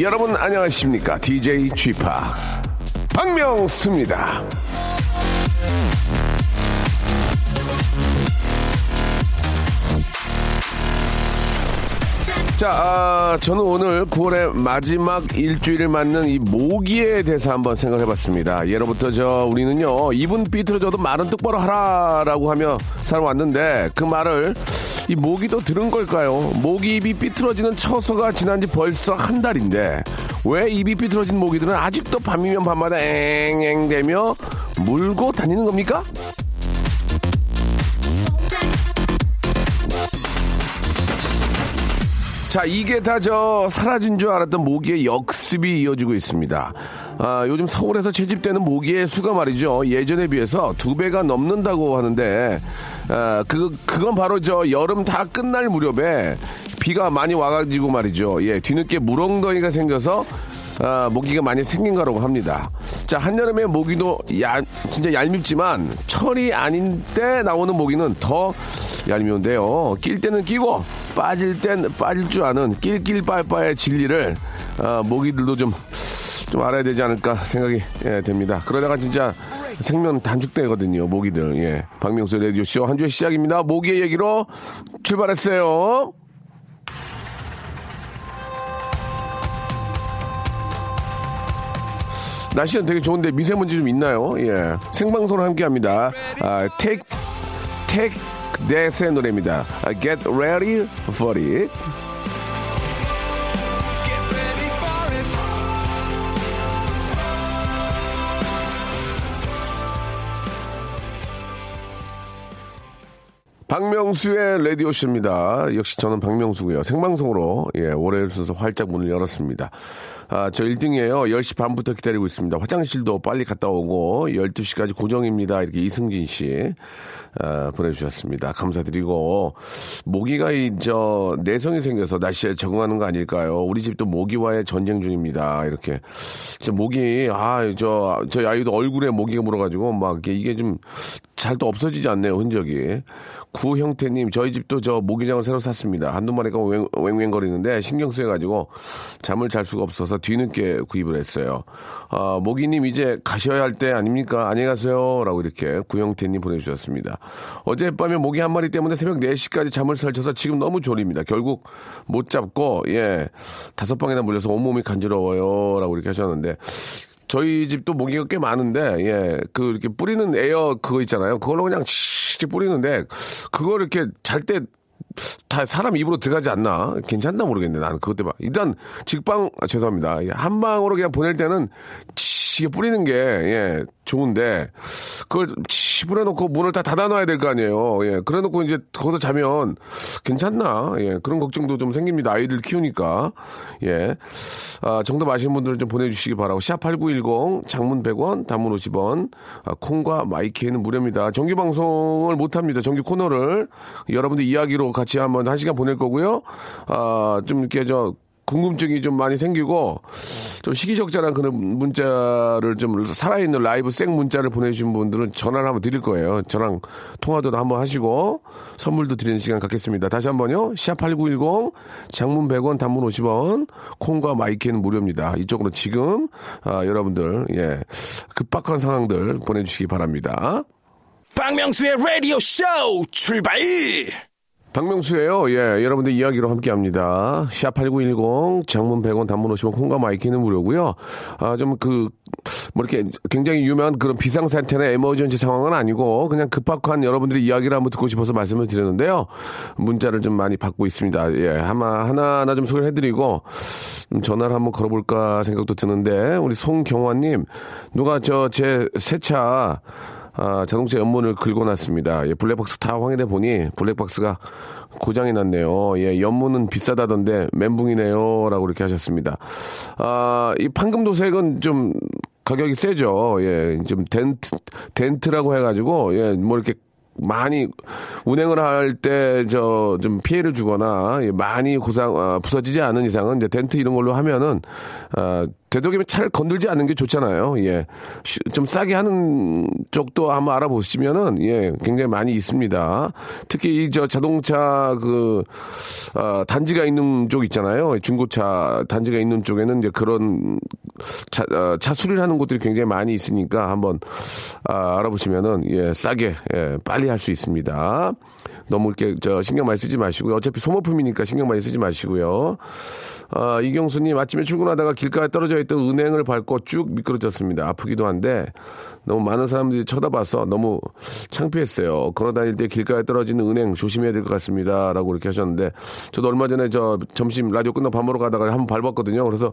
여러분 안녕하십니까? DJ p 박명수입니다. 자, 아, 저는 오늘 9월의 마지막 일주일을 맞는 이 모기에 대해서 한번 생각해 봤습니다. 예로부터 저 우리는요, 입은 삐뚤어져도 말은 똑바로 하라라고 하며 살아왔는데 그 말을 이 모기도 들은 걸까요? 모기 입이 삐뚤어지는 처서가 지난 지 벌써 한 달인데 왜 입이 삐뚤어진 모기들은 아직도 밤이면 밤마다 앵앵대며 물고 다니는 겁니까? 자, 이게 다 저 사라진 줄 알았던 모기의 역습이 이어지고 있습니다. 아, 요즘 서울에서 채집되는 모기의 수가 말이죠. 예전에 비해서 두 배가 넘는다고 하는데, 아, 그, 그건 바로 저 여름 다 끝날 무렵에 비가 많이 와가지고 말이죠. 예, 뒤늦게 물엉덩이가 생겨서 아, 모기가 많이 생긴 거라고 합니다. 자, 한여름에 모기도 야, 진짜 얄밉지만 철이 아닌 때 나오는 모기는 더 얄미운데요. 낄 때는 끼고 빠질 땐 빠질 줄 아는 낄낄 빠빠의 진리를 아, 모기들도 좀, 좀 알아야 되지 않을까 생각이 예, 됩니다. 그러다가 진짜 생명 단축되거든요, 모기들. 예. 박명수 레디오쇼 한 주의 시작입니다. 모기의 얘기로 출발했어요. 날씨는 되게 좋은데 미세먼지 좀 있나요? 예. 생방송을 함께 합니다. 아, take, take that의 노래입니다. 아, get ready for it. 박명수의 라디오쇼입니다. 역시 저는 박명수고요. 생방송으로 예, 월요일 순서 활짝 문을 열었습니다. 아, 저 1등이에요. 10시 반부터 기다리고 있습니다. 화장실도 빨리 갔다 오고 12시까지 고정입니다. 이렇게 이승진 씨 아, 보내주셨습니다. 감사드리고 모기가 이저 내성이 생겨서 날씨에 적응하는 거 아닐까요? 우리 집도 모기와의 전쟁 중입니다. 이렇게 저 모기 아저 저희 아이도 얼굴에 모기가 물어가지고 막 이게 좀 잘 또 없어지지 않네요 흔적이. 구형태님, 저희 집도 저 모기장을 새로 샀습니다. 한두 마리가 웽, 웽거리는데 신경 쓰여가지고 잠을 잘 수가 없어서 뒤늦게 구입을 했어요. 아, 모기님 이제 가셔야 할 때 아닙니까? 안녕히 가세요. 라고 이렇게 구형태님 보내주셨습니다. 어젯밤에 모기 한 마리 때문에 새벽 4시까지 잠을 설쳐서 지금 너무 졸립니다. 결국 못 잡고, 예, 다섯 방이나 물려서 온몸이 간지러워요. 라고 이렇게 하셨는데, 저희 집도 모기가 꽤 많은데, 예, 그, 이렇게 뿌리는 에어 그거 있잖아요. 그걸로 그냥 칙칙 뿌리는데, 그걸 이렇게 잘 때, 다 사람 입으로 들어가지 않나? 괜찮나 모르겠네. 나는 그것 때문에. 일단, 직방, 아, 죄송합니다. 예, 한 방으로 그냥 보낼 때는, 치게 뿌리는 게, 예, 좋은데, 그걸 치 뿌려놓고 문을 다 닫아놔야 될 거 아니에요. 예, 그래 놓고 이제 거기서 자면 괜찮나? 예, 그런 걱정도 좀 생깁니다. 아이들 키우니까. 예. 아, 정답 아시는 분들은 좀 보내주시기 바라고. 샵8910, 장문 100원, 단문 50원, 아, 콩과 마이키에는 무료입니다. 정규 방송을 못합니다. 정규 코너를. 여러분들 이야기로 같이 한번 한 시간 보낼 거고요. 아, 좀 이렇게 저, 궁금증이 좀 많이 생기고 좀 시기적절한 그런 문자를 좀 살아있는 라이브 생 문자를 보내주신 분들은 전화를 한번 드릴 거예요. 저랑 통화도 한번 하시고 선물도 드리는 시간 갖겠습니다. 다시 한번요. 샵8910 장문 100원 단문 50원 콩과 마이케이는 무료입니다. 이쪽으로 지금 아, 여러분들 예 급박한 상황들 보내주시기 바랍니다. 박명수의 라디오 쇼 출발! 박명수예요. 예, 여러분들 이야기로 함께합니다. 샵 8910 장문 100원 단문 50원 콩과 마이케이는 무료고요. 아, 좀 그 뭐 이렇게 굉장히 유명한 그런 비상 사태나 emergency 상황은 아니고 그냥 급박한 여러분들의 이야기를 한번 듣고 싶어서 말씀을 드렸는데요. 문자를 좀 많이 받고 있습니다. 예, 하나 하나 하나 좀 소개를 해드리고 좀 전화를 한번 걸어볼까 생각도 드는데 우리 송경화님 누가 저제새차 아, 자동차 연문을 긁어놨습니다. 예, 블랙박스 다 확인해 보니 블랙박스가 고장이 났네요. 예, 연문은 비싸다던데 멘붕이네요. 라고 이렇게 하셨습니다. 아, 이 판금 도색은 좀 가격이 세죠. 예, 좀 덴트, 덴트라고 해가지고, 예, 뭐 이렇게 많이 운행을 할 때 저 좀 피해를 주거나 예, 많이 구상 아, 부서지지 않은 이상은 이제 덴트 이런 걸로 하면은 아, 되도록이면 차를 건들지 않는 게 좋잖아요. 예. 쉬- 좀 싸게 하는 쪽도 한번 알아보시면은 예, 굉장히 많이 있습니다. 특히 이 저 자동차 그 아, 단지가 있는 쪽 있잖아요. 중고차 단지가 있는 쪽에는 이제 그런 차, 어, 차 수리를 하는 곳들이 굉장히 많이 있으니까 한번 아, 알아보시면은 예, 싸게 예, 빨리 할 수 있습니다. 너무 이렇게 저 신경 많이 쓰지 마시고요. 어차피 소모품이니까 신경 많이 쓰지 마시고요. 아, 이경수님 아침에 출근하다가 길가에 떨어져 있던 은행을 밟고 쭉 미끄러졌습니다. 아프기도 한데 너무 많은 사람들이 쳐다봐서 너무 창피했어요. 걸어 다닐 때 길가에 떨어지는 은행 조심해야 될 것 같습니다.라고 이렇게 하셨는데 저도 얼마 전에 저 점심 라디오 끝나고 밥 먹으러 가다가 한번 밟았거든요. 그래서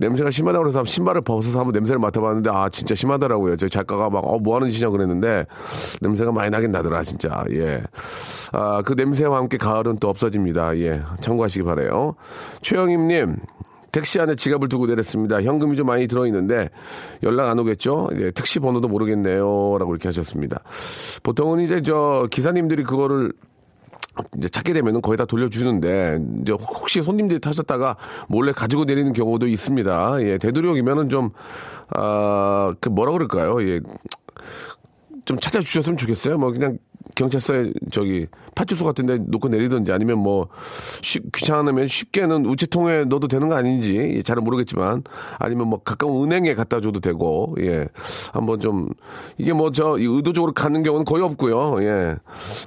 냄새가 심하다고 그래서 신발을 벗어서 한번 냄새를 맡아봤는데 아 진짜 심하더라고요. 저희 작가가 막 어 뭐 하는 짓이냐 그랬는데 냄새가 많이 나긴 나더라 진짜. 예. 아 그 냄새와 함께 가을은 또 없어집니다. 예. 참고하시기 바래요. 최영임님. 택시 안에 지갑을 두고 내렸습니다. 현금이 좀 많이 들어있는데 연락 안 오겠죠? 예, 택시 번호도 모르겠네요. 라고 이렇게 하셨습니다. 보통은 이제 저 기사님들이 그거를 이제 찾게 되면은 거의 다 돌려주는데 이제 혹시 손님들이 타셨다가 몰래 가지고 내리는 경우도 있습니다. 예, 되도록이면은 좀 아, 그 뭐라 그럴까요? 예. 좀 찾아주셨으면 좋겠어요. 뭐 그냥 경찰서에 저기 파출소 같은데 놓고 내리든지 아니면 뭐 쉬- 귀찮으면 쉽게는 우체통에 넣어도 되는 거 아닌지 예, 잘은 모르겠지만 아니면 뭐 가까운 은행에 갖다 줘도 되고 예. 한번 좀 이게 뭐 저 의도적으로 가는 경우는 거의 없고요. 예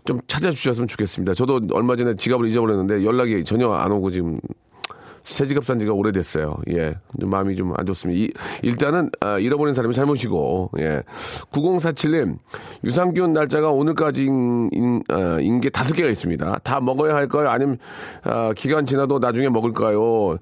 좀 찾아주셨으면 좋겠습니다. 저도 얼마 전에 지갑을 잊어버렸는데 연락이 전혀 안 오고 지금 새 지갑 산 지가 오래됐어요. 예. 좀 마음이 좀 안 좋습니다. 이- 일단은, 아, 잃어버린 사람이 잘못이고, 예. 9047님, 유산균 날짜가 오늘까지인, 인, 아, 게 다섯 개가 있습니다. 다 먹어야 할까요? 아니면, 아, 기간 지나도 나중에 먹을까요?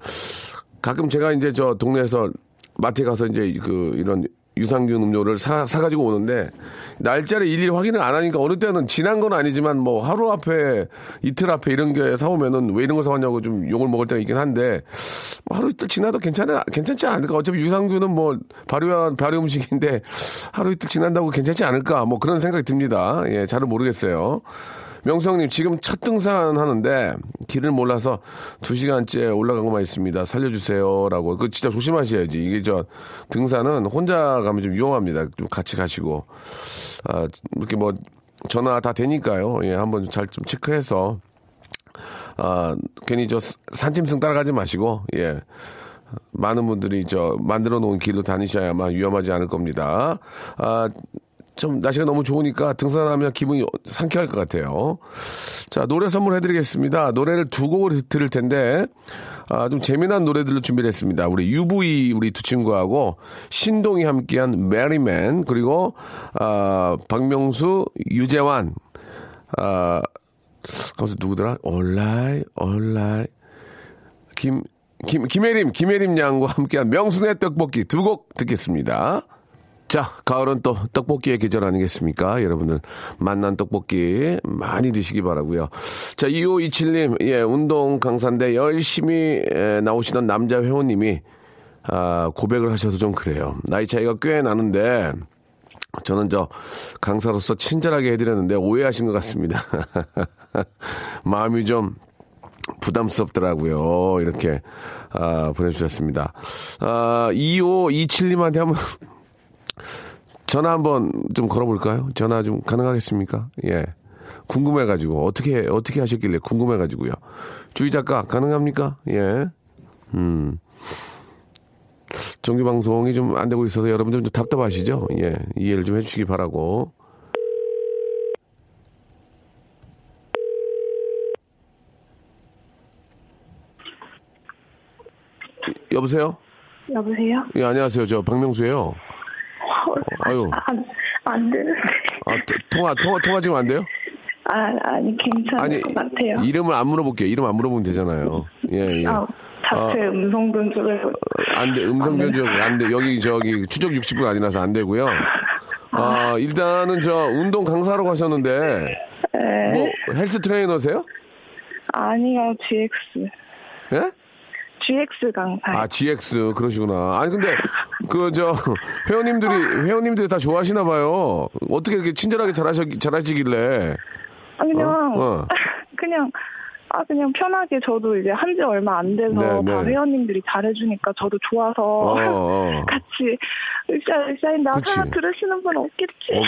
가끔 제가 이제 저 동네에서 마트에 가서 이제 그, 이런 유산균 음료를 사, 사가지고 오는데, 날짜를 일일이 확인을 안 하니까 어느 때는 지난 건 아니지만 뭐 하루 앞에, 이틀 앞에 이런 게 사오면은 왜 이런 거 사왔냐고 좀 욕을 먹을 때가 있긴 한데, 뭐 하루 이틀 지나도 괜찮아, 괜찮지 않을까? 어차피 유산균은 뭐 발효한, 발효 음식인데, 하루 이틀 지난다고 괜찮지 않을까? 뭐 그런 생각이 듭니다. 예, 잘은 모르겠어요. 명성님 지금 첫 등산 하는데 길을 몰라서 두 시간째 올라간 것만 있습니다. 살려주세요라고. 그 진짜 조심하셔야지. 이게 저 등산은 혼자 가면 좀 위험합니다. 좀 같이 가시고 아 이렇게 뭐 전화 다 되니까요. 예, 한번 잘 좀 체크해서 아 괜히 저 산짐승 따라가지 마시고 예. 많은 분들이 저 만들어 놓은 길로 다니셔야만 위험하지 않을 겁니다. 아, 좀 날씨가 너무 좋으니까 등산하면 기분이 상쾌할 것 같아요. 자, 노래 선물 해드리겠습니다. 노래를 두 곡을 들을 텐데, 아, 좀 재미난 노래들을 준비를 했습니다. 우리 UV 우리 두 친구하고 신동이 함께한 메리맨, 그리고, 아, 박명수, 유재환, 아, 거기서 누구더라? 얼라이, 얼라이. 김, 김, 김혜림, 김혜림 양과 함께한 명순의 떡볶이 두 곡 듣겠습니다. 자, 가을은 또 떡볶이의 계절 아니겠습니까? 여러분들 만난 떡볶이 많이 드시기 바라고요. 자, 2527님, 예, 운동 강사인데 열심히 에, 나오시던 남자 회원님이 아, 고백을 하셔서 좀 그래요. 나이 차이가 꽤 나는데 저는 저 강사로서 친절하게 해드렸는데 오해하신 것 같습니다. 마음이 좀 부담스럽더라고요. 이렇게 아, 보내주셨습니다. 아, 2527님한테 한번 전화 한번 좀 걸어볼까요? 전화 좀 가능하겠습니까? 예. 궁금해가지고 어떻게 어떻게 하셨길래 궁금해가지고요. 주희 작가 가능합니까? 예. 음. 정규 방송이 좀 안 되고 있어서 여러분들 좀 답답하시죠? 예. 이해를 좀 해주시기 바라고. 여보세요? 여보세요? 예, 안녕하세요. 저 박명수예요. 아유. 안, 안 되는데. 아, 또- 통화, 통화, 통화 지금 안 돼요? 아, 아니, 괜찮을 아니, 것 같아요. 이름을 안 물어볼게요. 이름 안 물어보면 되잖아요. 예, 예. 아, 자체 음성 변조를. 안 돼. 음성 변조 안 돼. 여기 저기 추적 60분 아니라서 안 되고요. 아, 일단은 저 운동 강사로 가셨는데 네. 뭐 헬스 트레이너세요? 아니요, GX. 예? GX 강사. 아, GX 그러시구나. 아니 근데 그 저 회원님들이 회원님들이 다 좋아하시나 봐요. 어떻게 이렇게 친절하게 잘하시 잘하시길래? 아, 그냥 어, 어. 그냥 아 그냥 편하게 저도 이제 한 지 얼마 안 돼서 네, 다 네. 회원님들이 잘해주니까 저도 좋아서 어, 어. 같이 으쌰 으쌰인데 아. 설마 들으시는 분 없겠지. 어,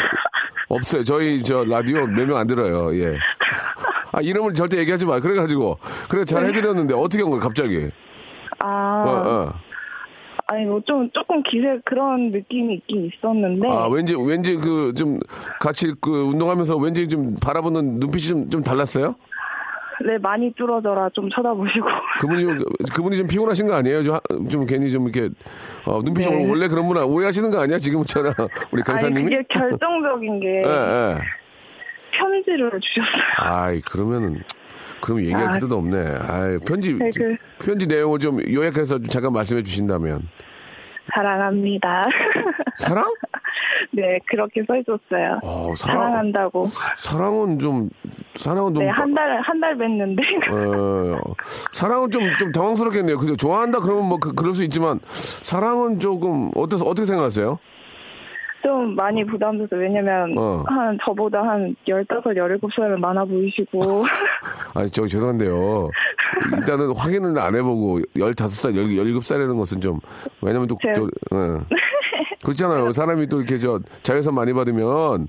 없어요. 저희 저 라디오 몇 명 안 들어요. 예. 아 이름을 절대 얘기하지 마. 그래가지고 그래 잘 해드렸는데 어떻게 한 거예요 갑자기? 아 어, 어. 아니 뭐 좀 조금 기세 그런 느낌이 있긴 있었는데 아 왠지 왠지 그 좀 같이 그 운동하면서 왠지 좀 바라보는 눈빛이 좀 좀 달랐어요? 네 많이 뚫어져라 좀 쳐다보시고 그분이 그분이 좀 피곤하신 거 아니에요? 좀, 하- 좀 괜히 좀 이렇게 어, 눈빛이 네. 원래 그런 분 오해하시는 거 아니야? 지금 전화 우리 강사님이? 그게 결정적인 게 예, 예. 편지를 주셨어요. 아이 그러면은 그럼 얘기할 아. 필요도 없네. 아이 편지 네, 그- 편지 내용을 좀 요약해서 좀 잠깐 말씀해 주신다면 사랑합니다. 사랑? 네 그렇게 써 있었어요. 어, 사랑 사랑한다고. 사랑은 좀 사랑은 좀 네 한 달 한 달 뵀는데 어, 사랑은 좀, 좀 당황스럽겠네요. 그죠? 좋아한다 그러면 뭐, 그, 그럴 수 있지만, 사랑은 조금, 어때서, 어떻게 생각하세요? 좀 많이 부담돼서 왜냐면 어. 한 저보다 한 15, 17살은 많아 보이시고 아니, 저 죄송한데요. 일단은 확인을 안 해보고, 15살, 17살이라는 것은 좀, 왜냐면 또, 제- 또 예. 그렇잖아요. 사람이 또 이렇게 저, 자외선 많이 받으면,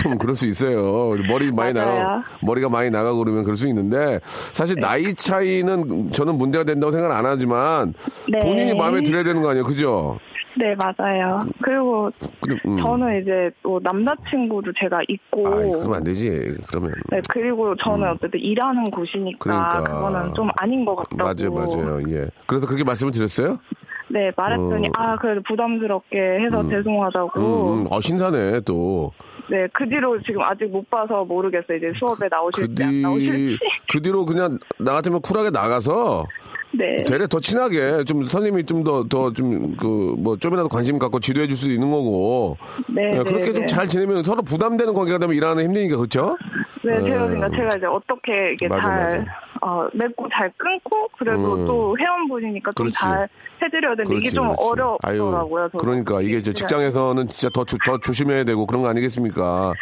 좀 그럴 수 있어요. 머리 많이. 나가, 머리가 많이 나가고 그러면 그럴 수 있는데, 사실 나이 차이는 저는 문제가 된다고 생각 안 하지만, 네. 본인이 마음에 들어야 되는 거 아니에요? 그죠? 네 맞아요. 그리고 음. 저는 이제 또 남자친구도 제가 있고 아이, 그러면 안 되지. 그러면. 네 그리고 저는 어쨌든 일하는 곳이니까 그러니까. 그거는좀 아닌 것 같다고 맞아요, 맞아요. 예. 그래서 그렇게 말씀을 드렸어요? 네 말했더니 어. 아 그래도 부담스럽게 해서 죄송하다고 음, 음. 어, 신사네, 또. 네 그 뒤로 지금 아직 못 봐서 모르겠어요 이제 수업에 그 나오실지 안 뒤, 나오실지 그 뒤로 그냥 나 같으면 쿨하게 나가서 네 되레 더 친하게 좀 선생님이 좀 더, 더 좀 그, 뭐 좀이라도 관심 갖고 지도해 줄 수 있는 거고. 네, 예, 그렇게 네, 좀 네. 잘 지내면 서로 부담되는 관계가 되면 일하는 힘드니까, 그렇죠? 네, 제가 음. 그러니까 제가 이제 어떻게 이게 맞아, 잘 맞아. 어, 맺고 잘 끊고 그래도 음. 또 회원분이니까 좀. 잘 해드려야 되는데 이게 좀 어렵더라고요. 저도. 그러니까 이게 저 직장에서는 진짜 더, 조- 더 조심해야 되고 그런 거 아니겠습니까?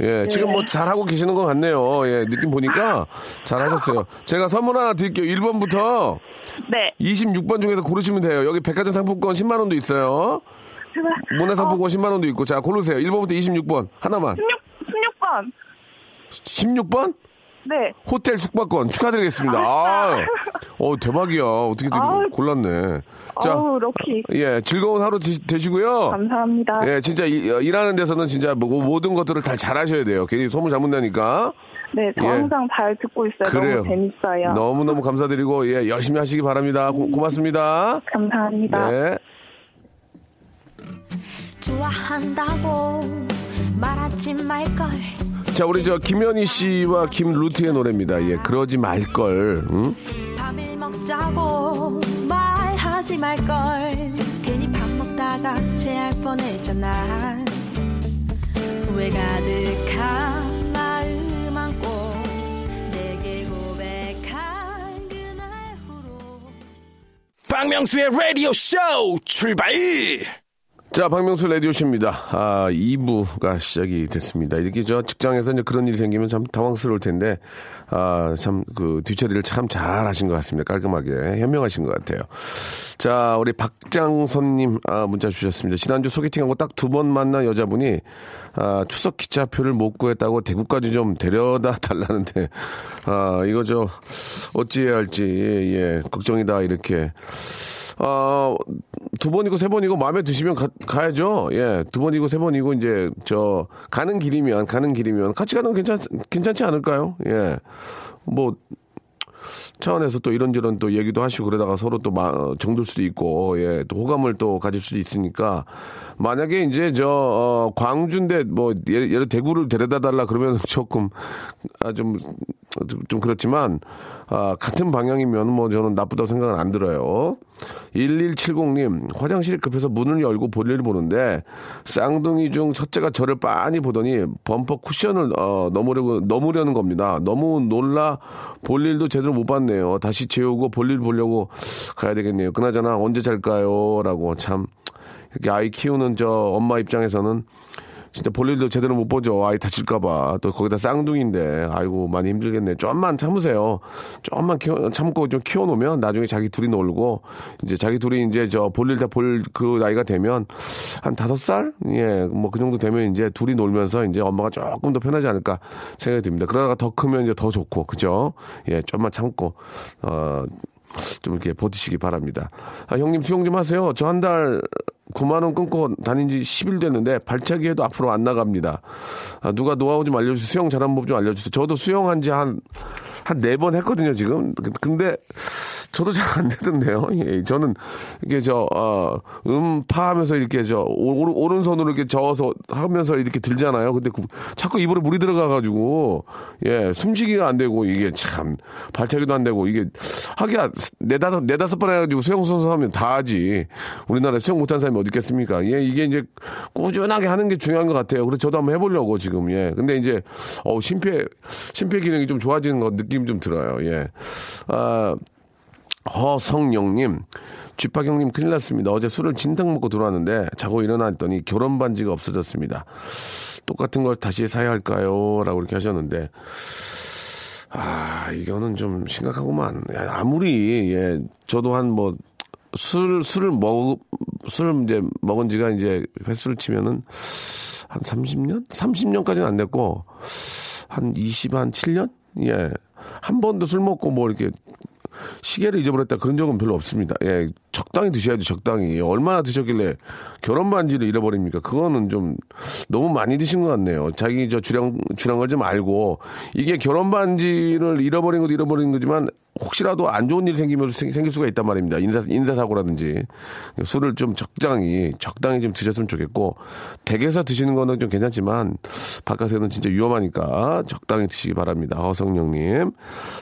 예, 네. 지금 뭐 잘하고 계시는 것 같네요. 예, 느낌 보니까 잘하셨어요. 제가 선물 하나 드릴게요. 1번부터 네, 26번 중에서 고르시면 돼요. 여기 백화점 상품권 10만 원도 있어요. 문화상품권 10만 원도 있고. 자, 고르세요. 1번부터 26번. 하나만. 16 16번 16번? 네. 호텔 숙박권 축하드리겠습니다. 아, 어, 대박이야. 어떻게 들 아우. 골랐네. 자, 어우 럭키 예, 즐거운 하루 되, 되시고요. 감사합니다. 예, 진짜 일, 어, 일하는 데서는 진짜 뭐, 모든 것들을 다 잘하셔야 돼요. 괜히 소문 잘못 나니까. 네, 저 예. 항상 잘 듣고 있어요. 그래요. 너무 재밌어요. 너무 너무 감사드리고, 예, 열심히 하시기 바랍니다. 고, 고맙습니다. 감사합니다. 네. 좋아한다고 말하지 말걸 자, 우리 저 김현희 씨와 김루트의 노래입니다. 예, 그러지 말걸. 응? 밤을 먹자고 말하지 말걸 괜히 밥 먹다가 체할 뻔했잖아 후회 가득한 마음 안고 내게 고백한 그날 후로 박명수의 라디오 쇼 출발! 자, 박명수 라디오쇼입니다. 아, 2부가 시작이 됐습니다. 이렇게 저 직장에서 이제 그런 일이 생기면 참 당황스러울 텐데, 아, 참 그 뒤처리를 참 잘 하신 것 같습니다. 깔끔하게. 현명하신 것 같아요. 자, 우리 박장선님, 아, 문자 주셨습니다. 지난주 소개팅하고 딱 두 번 만난 여자분이, 아, 추석 기차표를 못 구했다고 대구까지 좀 데려다 달라는데, 아, 이거 저, 어찌해야 할지, 예, 걱정이다, 이렇게. 어, 두 번이고 세 번이고 마음에 드시면 가, 야죠 예, 두 번이고 세 번이고 이제 저 가는 길이면 가는 길이면 같이 가는 건 괜찮 괜찮지 않을까요? 예. 뭐 차원에서 또 이런저런 또 얘기도 하시고 그러다가 서로 또 마, 어, 정들 수도 있고 예, 또 호감을 또 가질 수도 있으니까 만약에 이제 저 어, 광주인데 뭐 예를, 예를 대구를 데려다 달라 그러면 조금 아좀좀 그렇지만 아, 같은 방향이면 뭐 저는 나쁘다고 생각은 안 들어요. 1170님, 화장실 급해서 문을 열고 볼일을 보는데 쌍둥이 중 첫째가 저를 빤히 보더니 범퍼 쿠션을 어, 넘으려고, 넘으려는 겁니다. 너무 놀라 볼일도 제대로 못 봤네요. 다시 재우고 볼일 보려고 가야 되겠네요. 그나저나 언제 잘까요? 라고 참. 이렇게 아이 키우는 저 엄마 입장에서는 진짜 볼일도 제대로 못 보죠. 아이 다칠까봐. 또 거기다 쌍둥이인데. 아이고, 많이 힘들겠네. 좀만 참으세요. 좀만 키워, 참고 좀 키워놓으면 나중에 자기 둘이 놀고, 이제 자기 둘이 이제 저 볼일 다 볼 그 나이가 되면 한 다섯 살? 예, 뭐 그 정도 되면 이제 둘이 놀면서 이제 엄마가 조금 더 편하지 않을까 생각이 듭니다. 그러다가 더 크면 이제 더 좋고, 그죠? 예, 좀만 참고, 어, 좀 이렇게 버티시기 바랍니다. 아, 형님 수영 좀 하세요. 저 한 달 9만 원 끊고 다닌 지 10일 됐는데 발차기에도 앞으로 안 나갑니다. 아, 누가 노하우 좀 알려주세요. 수영 잘하는 법 좀 알려주세요. 저도 수영한 지 한 한 네 번 했거든요 지금. 근데 저도 잘 안 되던데요. 예, 저는 이게 저 어, 음파하면서 이렇게 저 오른, 오른손으로 이렇게 저어서 하면서 이렇게 들잖아요. 근데 그, 자꾸 입으로 물이 들어가가지고 예 숨쉬기가 안 되고 이게 참 발차기도 안 되고 이게 하기야 네다섯 네다섯 번 해가지고 수영 선수 하면 다 하지. 우리나라에 수영 못한 사람이 어디 있겠습니까? 예 이게 이제 꾸준하게 하는 게 중요한 것 같아요. 그래서 저도 한번 해보려고 지금 예. 근데 이제 어 심폐 심폐 기능이 좀 좋아지는 것 느낌 좀 들어요. 예. 아. 허성영님, 쥐파경님 큰일 났습니다. 어제 술을 진탕 먹고 들어왔는데 자고 일어났더니 결혼 반지가 없어졌습니다. 똑같은 걸 다시 사야 할까요? 라고 이렇게 하셨는데, 아, 이거는 좀 심각하구만. 아무리, 예, 저도 한 뭐, 술, 술을 먹, 술을 이제 먹은 지가 이제 횟수를 치면은 한 30년? 30년까지는 안 됐고, 한 20, 한 7년? 예. 한 번도 술 먹고 뭐 이렇게 시계를 잊어버렸다 그런 적은 별로 없습니다. 예, 적당히 드셔야죠, 적당히. 얼마나 드셨길래 결혼 반지를 잃어버립니까? 그거는 좀 너무 많이 드신 것 같네요. 자기 저 주량, 주량을 좀 알고 이게 결혼 반지를 잃어버린 것도 잃어버린 거지만 혹시라도 안 좋은 일이 생기면 생길 수가 있단 말입니다. 인사, 인사 사고라든지. 술을 좀 적당히, 적당히 좀 드셨으면 좋겠고, 댁에서 드시는 거는 좀 괜찮지만, 바깥에는 진짜 위험하니까 적당히 드시기 바랍니다. 허성영님.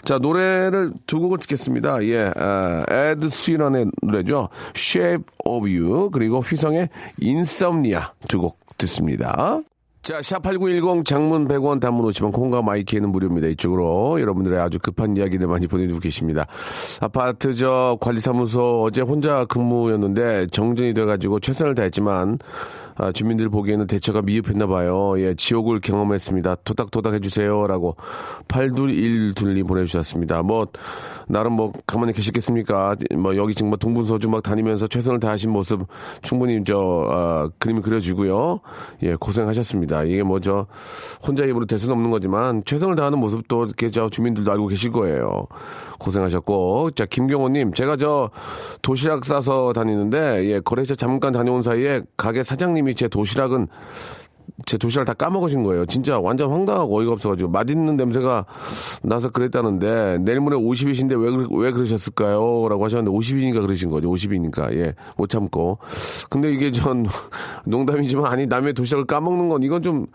자, 노래를 두 곡을 듣겠습니다. 예, 아, 에드 스위런의 노래 죠. Shape of You, 그리고 휘성의 Insomnia 두 곡 듣습니다. 자, 샵8910 장문 100원 단문 50원 콩과 마이키에는 무료입니다. 이쪽으로 여러분들의 아주 급한 이야기들 많이 보내주고 계십니다. 아파트 저 관리사무소 어제 혼자 근무였는데 정전이 돼가지고 최선을 다했지만 아, 주민들 보기에는 대처가 미흡했나 봐요. 예, 지옥을 경험했습니다. 토닥토닥 해주세요라고 8212님 보내주셨습니다. 뭐 나름 뭐 가만히 계시겠습니까? 뭐 여기 지금 뭐 동분서주 막 다니면서 최선을 다하신 모습 충분히 저 아, 그림이 그려지고요. 예, 고생하셨습니다. 이게 뭐 저 혼자 입으로 될 수는 없는 거지만 최선을 다하는 모습도 저 주민들도 알고 계실 거예요. 고생하셨고. 자 김경호님 제가 저 도시락 싸서 다니는데 예 거래처 잠깐 다녀온 사이에 가게 사장님이 제 도시락은 제 도시락을 다 까먹으신 거예요. 진짜 완전 황당하고 어이가 없어가지고 맛있는 냄새가 나서 그랬다는데 내일 모레 50이신데 왜, 그러- 왜 그러셨을까요? 라고 하셨는데 50이니까 그러신 거죠. 50이니까 예 못 참고. 근데 이게 전 농담이지만 아니 남의 도시락을 까먹는 건 이건 좀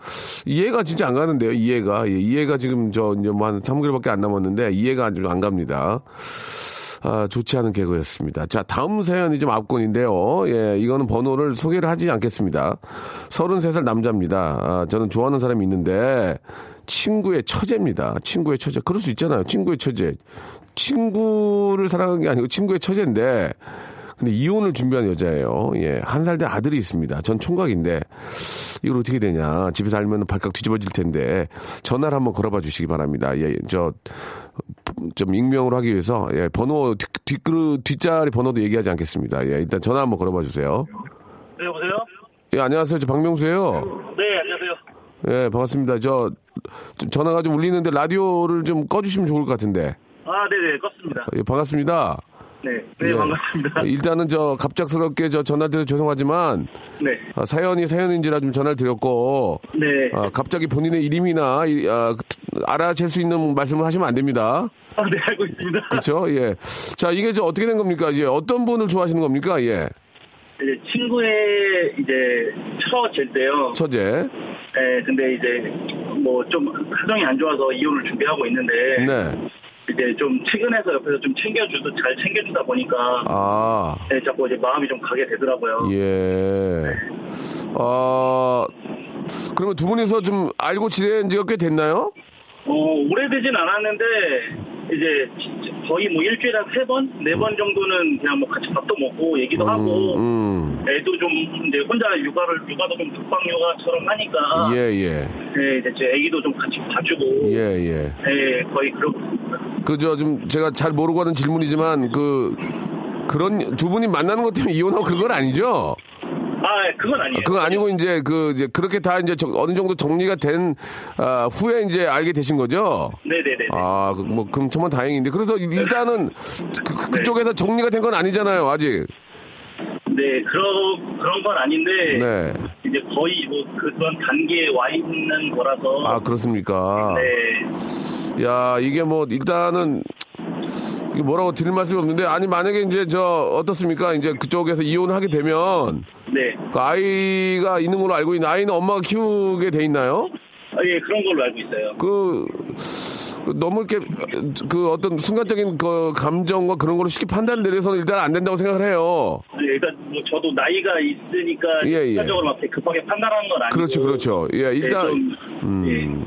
이해가 진짜 안 가는데요. 이해가 예, 이해가 지금 저 이제 뭐 한 3개월밖에 안 남았는데 이해가 아주 안 갑니다. 아, 좋지 않은 개그였습니다. 자, 다음 사연이 좀 앞권인데요. 예, 이거는 번호를 소개를 하지 않겠습니다. 33살 남자입니다. 아, 저는 좋아하는 사람이 있는데, 친구의 처제입니다. 친구의 처제. 그럴 수 있잖아요. 친구의 처제. 친구를 사랑하는 게 아니고 친구의 처제인데, 근데 이혼을 준비한 여자예요. 예, 한 살 된 아들이 있습니다. 전 총각인데, 이걸 어떻게 되냐. 집에서 알면 발칵 뒤집어질 텐데, 전화를 한번 걸어봐 주시기 바랍니다. 예, 저, 좀 익명으로 하기 위해서 예, 번호 뒷, 뒷그릇 뒷자리 번호도 얘기하지 않겠습니다. 예, 일단 전화 한번 걸어봐 주세요. 네, 여보세요? 예, 안녕하세요. 저 박명수예요. 네, 안녕하세요. 예, 반갑습니다. 저좀 전화가 좀 울리는데 라디오를 좀 꺼주시면 좋을 것 같은데. 아, 네 네, 껐습니다. 예, 반갑습니다. 네, 네, 예. 반갑습니다. 일단은 저 갑작스럽게 저 전화 드려 죄송하지만 네, 아, 사연이 사연인지라 좀 전화를 드렸고 네. 아, 갑자기 본인의 이름이나 이- 아, 그, 알아챌 수 있는 말씀을 하시면 안 됩니다. 아, 네, 알고 있습니다. 그렇죠? 예. 자, 이게 저 어떻게 된 겁니까? 이제 어떤 분을 좋아하시는 겁니까? 예. 이제 친구의 이제 처제인데요. 처제. 네, 근데 이제 뭐 좀 사정이 안 좋아서 이혼을 준비하고 있는데 네. 이제 좀 측은해서 옆에서 좀 챙겨주도 잘 챙겨주다 보니까 아, 네, 자꾸 이제 마음이 좀 가게 되더라고요. 예. 어, 그러면 두 분이서 좀 알고 지낸 지가 꽤 됐나요? 어, 오래되진 않았는데, 이제 지- 거의 뭐 일주일에 한 세 번, 네 번 정도는 그냥 뭐 같이 밥도 먹고 얘기도 하고, 음, 애도 좀 이제 혼자 육아를, 육아도 좀 독방 육아처럼 하니까, 예, 예. 네, 이제 제 애기도 좀 같이 봐주고, 예, 예. 네, 거의 있습니다. 그저 좀 제가 잘 모르고 하는 질문이지만 그 그런 두 분이 만나는 것 때문에 이혼하고 그건 아니죠? 아, 예, 그건 아니에요. 그건 아니고 이제 그 이제 그렇게 다 이제 정- 어느 정도 정리가 된 아, 후에 이제 알게 되신 거죠? 네네네. 아, 그 뭐 그럼 정말 다행인데 그래서 일단은 그, 그쪽에서 정리가 된 건 아니잖아요, 아직. 네, 그런, 그런 건 아닌데, 네. 이제 거의 뭐 그런 단계에 와 있는 거라서, 아, 그렇습니까? 네, 야, 이게 뭐 일단은 이게 뭐라고 드릴 말씀이 없는데 아니 만약에 이제 저 어떻습니까? 이제 그쪽에서 이혼을 하게 되면 네. 그 아이가 있는 걸로 알고 있는 아이는 엄마가 키우게 돼 있나요? 아, 예, 그런 걸로 알고 있어요. 그, 그 너무 이렇게 그 어떤 순간적인 그 감정과 그런 걸로 쉽게 판단 내려서는 일단 안 된다고 생각을 해요. 네, 일단 뭐 저도 나이가 있으니까 예, 예. 순간적으로 막 급하게 판단하는 건 아니고 그렇죠, 그렇죠. 예, 일단 네, 좀, 음,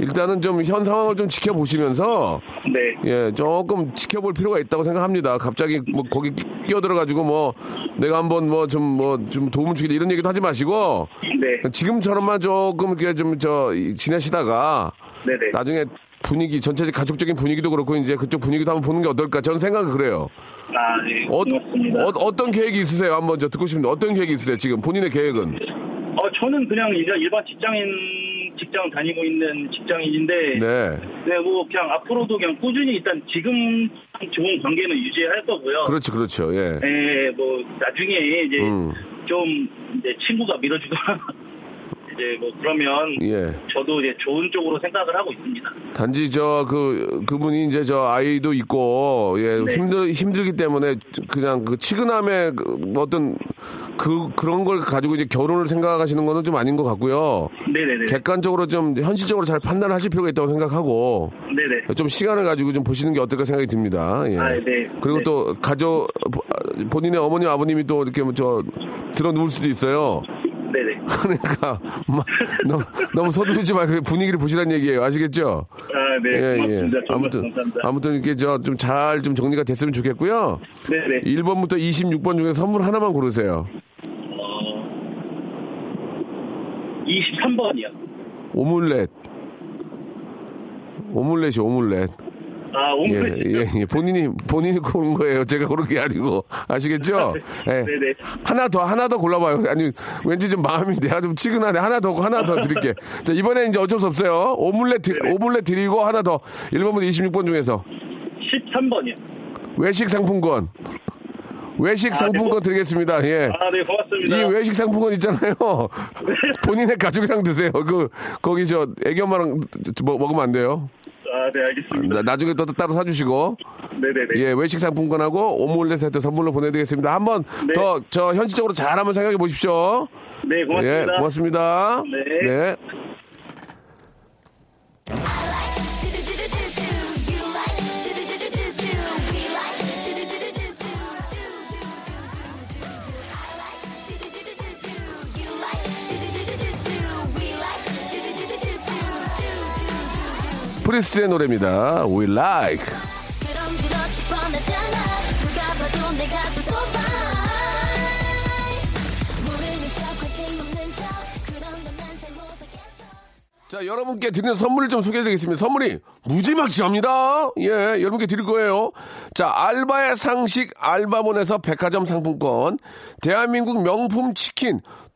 일단은 좀 현 상황을 좀 지켜보시면서 예, 네, 예, 조금 지켜볼 필요가 있다고 생각합니다. 갑자기 뭐 거기 끼어들어 가지고 뭐 내가 한번 뭐 좀 뭐 좀 도움 주길 이런 얘기도 하지 마시고 네, 지금처럼만 조금 이렇게 좀 저 지내시다가 네, 네. 나중에 분위기 전체 가족적인 분위기도 그렇고 이제 그쪽 분위기도 한번 보는 게 어떨까? 저는 생각은 그래요. 아, 네, 어. 어, 떤 계획이 있으세요? 한번 저 듣고 싶은데 어떤 계획이 있으세요? 지금 본인의 계획은? 어, 저는 그냥 이제 일반 직장인 직장 다니고 있는 직장인인데 네. 네, 뭐 그냥 앞으로도 그냥 꾸준히 일단 지금 좋은 관계는 유지할 거고요. 그렇죠, 그렇죠. 예. 네, 뭐 나중에 이제 음. 좀 이제 친구가 밀어주거나 이제 뭐 그러면 예. 저도 이제 좋은 쪽으로 생각을 하고 있습니다. 단지 저 그 그분이 이제 저 아이도 있고 예 네. 힘들 힘들기 때문에 그냥 그 치근함의 그 어떤 그 그런 걸 가지고 이제 결혼을 생각하시는 거는 좀 아닌 것 같고요. 네네네. 객관적으로 좀 현실적으로 잘 판단하실 필요가 있다고 생각하고 네네. 좀 시간을 가지고 좀 보시는 게 어떨까 생각이 듭니다. 예. 아, 네. 그리고 네. 또 가족 본인의 어머니 아버님이 또 이렇게 뭐저 들어 누울 수도 있어요. 네네. 그러니까 막 너무, 너무 서두르지 말고 분위기를 보시라는 얘기예요. 아시겠죠? 아, 네. 고맙습니다. 정말 아무튼 감사합니다. 아무튼 이렇게 저 좀잘좀 정리가 됐으면 좋겠고요. 네네. 1번부터 26번 중에 선물 하나만 고르세요. 어, 23번이요. 오믈렛. 오믈렛이 오믈렛. 아, 예, 예, 예. 본인이 본인이 고른 거예요. 제가 고른 게 아니고 아시겠죠? 예. 네네. 하나 더 하나 더 골라봐요. 아니 왠지 좀 마음이 내가 좀 치근하네. 하나 더 하나 더 드릴게. 자 이번에 이제 어쩔 수 없어요. 오믈렛 드, 네네. 오믈렛 드리고 하나 더 1번부터 26번 중에서 13번이요. 외식 상품권. 외식 아, 상품권 네. 드리겠습니다. 예. 아, 네, 고맙습니다. 이 외식 상품권 있잖아요. 본인의 가족이랑 드세요. 그 거기 저 애기 엄마랑 뭐, 먹으면 안 돼요. 아, 네, 알겠습니다. 나, 나중에 또 따로 사주시고. 네네네. 예, 외식 상품권하고 오믈렛 세트 선물로 보내드리겠습니다. 한번 네. 더 저 현실적으로 잘 한번 생각해 보십시오. 네, 고맙습니다. 예, 고맙습니다. 네. 네. 프리스트의 노래입니다. We like. 자, 여러분께 드리는 선물을 좀 소개해드리겠습니다. 선물이 무지막지합니다. 예, 여러분께 드릴 거예요. 자, 알바의 상식 알바몬에서 백화점 상품권, 대한민국 명품 치킨,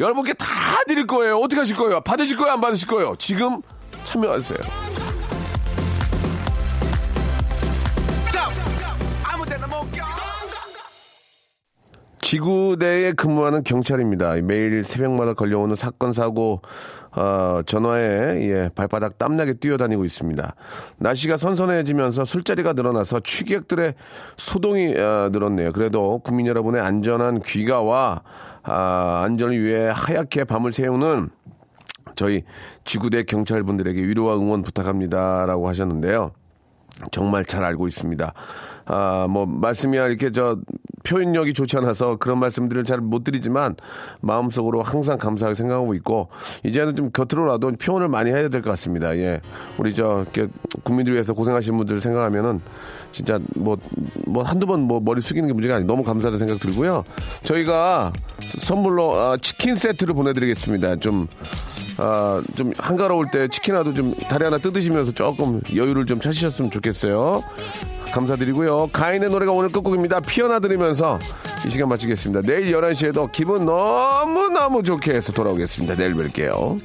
여러분께 다 드릴 거예요. 어떻게 하실 거예요? 받으실 거예요? 안 받으실 거예요? 지금 참여하세요. 지구대에 근무하는 경찰입니다. 매일 새벽마다 걸려오는 사건 사고 어, 전화에 예, 발바닥 땀나게 뛰어다니고 있습니다. 날씨가 선선해지면서 술자리가 늘어나서 취객들의 소동이 어, 늘었네요. 그래도 국민 여러분의 안전한 귀가와 아, 안전을 위해 하얗게 밤을 새우는 저희 지구대 경찰분들에게 위로와 응원 부탁합니다라고 하셨는데요. 정말 잘 알고 있습니다. 아, 뭐, 말씀이야 이렇게 저 표현력이 좋지 않아서 그런 말씀들을 잘 못 드리지만 마음속으로 항상 감사하게 생각하고 있고 이제는 좀 곁으로라도 표현을 많이 해야 될 것 같습니다. 예. 우리 저 국민들 위해서 고생하시는 분들 생각하면은 진짜 뭐, 뭐 한두 번 뭐 머리 숙이는 게 문제가 아니 너무 감사하다는 생각 들고요. 저희가 선물로 아, 치킨 세트를 보내드리겠습니다. 좀 아, 좀 한가로울 때 치킨이라도 좀 다리 하나 뜯으시면서 조금 여유를 좀 찾으셨으면 좋겠어요. 감사드리고요. 가인의 노래가 오늘 끝곡입니다. 피어나 들으면서 이 시간 마치겠습니다. 내일 11시에도 기분 너무너무 좋게 해서 돌아오겠습니다. 내일 뵐게요.